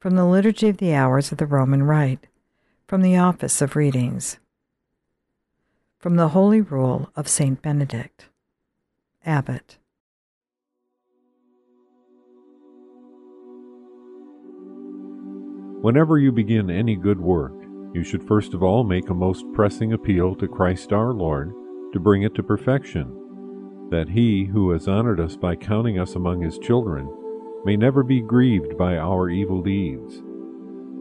From the Liturgy of the Hours of the Roman Rite, from the Office of Readings, from the Holy Rule of Saint Benedict, Abbot. Whenever you begin any good work, you should first of all make a most pressing appeal to Christ our Lord to bring it to perfection, that He who has honored us by counting us among His children may never be grieved by our evil deeds.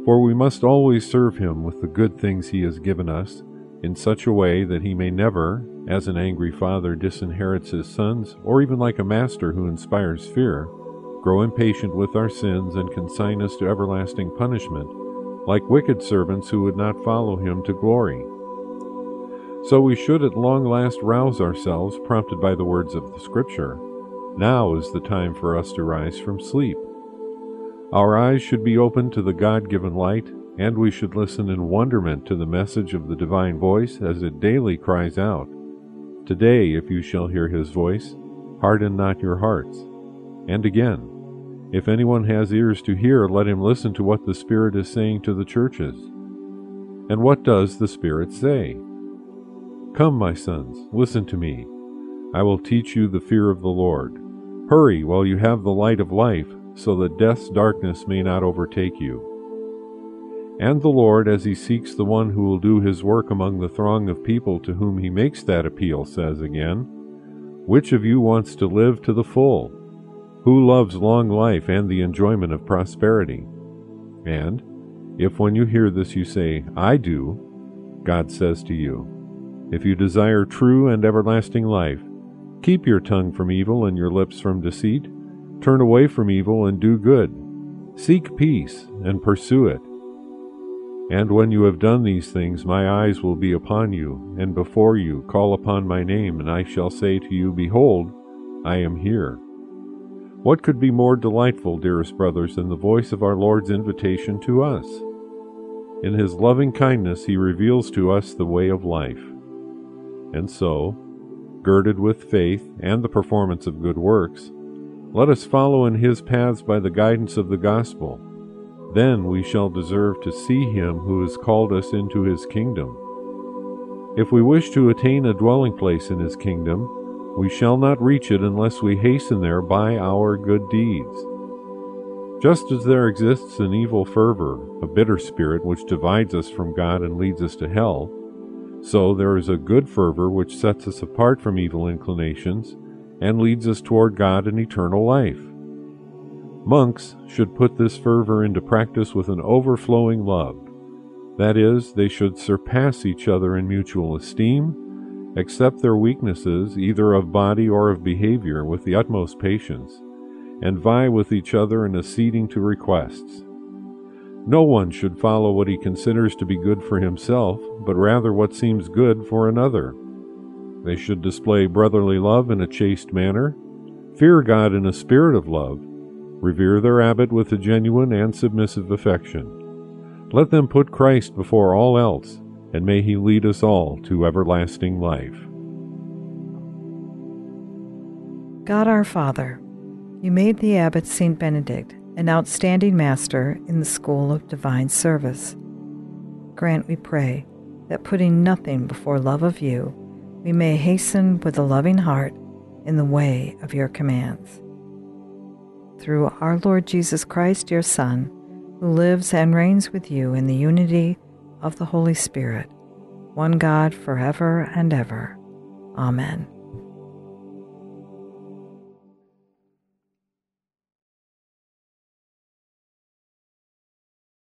For we must always serve Him with the good things He has given us, in such a way that He may never, as an angry father disinherits his sons, or even like a master who inspires fear, grow impatient with our sins and consign us to everlasting punishment, like wicked servants who would not follow Him to glory. So we should at long last rouse ourselves, prompted by the words of the Scripture now is the time for us to rise from sleep. Our eyes should be open to the God given light, and we should listen in wonderment to the message of the divine voice as it daily cries out Today, if you shall hear his voice, harden not your hearts. And again, if anyone has ears to hear, let him listen to what the Spirit is saying to the churches. And what does the Spirit say? Come, my sons, listen to me. I will teach you the fear of the Lord. Hurry while you have the light of life, so that death's darkness may not overtake you. And the Lord, as he seeks the one who will do his work among the throng of people to whom he makes that appeal, says again, Which of you wants to live to the full? Who loves long life and the enjoyment of prosperity? And, if when you hear this you say, I do, God says to you, If you desire true and everlasting life, Keep your tongue from evil and your lips from deceit. Turn away from evil and do good. Seek peace and pursue it. And when you have done these things, my eyes will be upon you, and before you call upon my name, and I shall say to you, Behold, I am here. What could be more delightful, dearest brothers, than the voice of our Lord's invitation to us? In his loving kindness, he reveals to us the way of life. And so, girded with faith and the performance of good works, let us follow in his paths by the guidance of the gospel. Then we shall deserve to see him who has called us into his kingdom. If we wish to attain a dwelling place in his kingdom, we shall not reach it unless we hasten there by our good deeds. Just as there exists an evil fervor, a bitter spirit which divides us from God and leads us to hell, so there is a good fervor which sets us apart from evil inclinations and leads us toward God and eternal life. Monks should put this fervor into practice with an overflowing love. That is, they should surpass each other in mutual esteem, accept their weaknesses, either of body or of behavior, with the utmost patience, and vie with each other in acceding to requests. No one should follow what he considers to be good for himself, but rather what seems good for another. They should display brotherly love in a chaste manner, fear God in a spirit of love, revere their abbot with a genuine and submissive affection. Let them put Christ before all else, and may he lead us all to everlasting life. God our Father, you made the abbot Saint Benedict an outstanding master in the school of divine service. Grant, we pray, that putting nothing before love of you, we may hasten with a loving heart in the way of your commands. Through our Lord Jesus Christ, your Son, who lives and reigns with you in the unity of the Holy Spirit, one God forever and ever. Amen.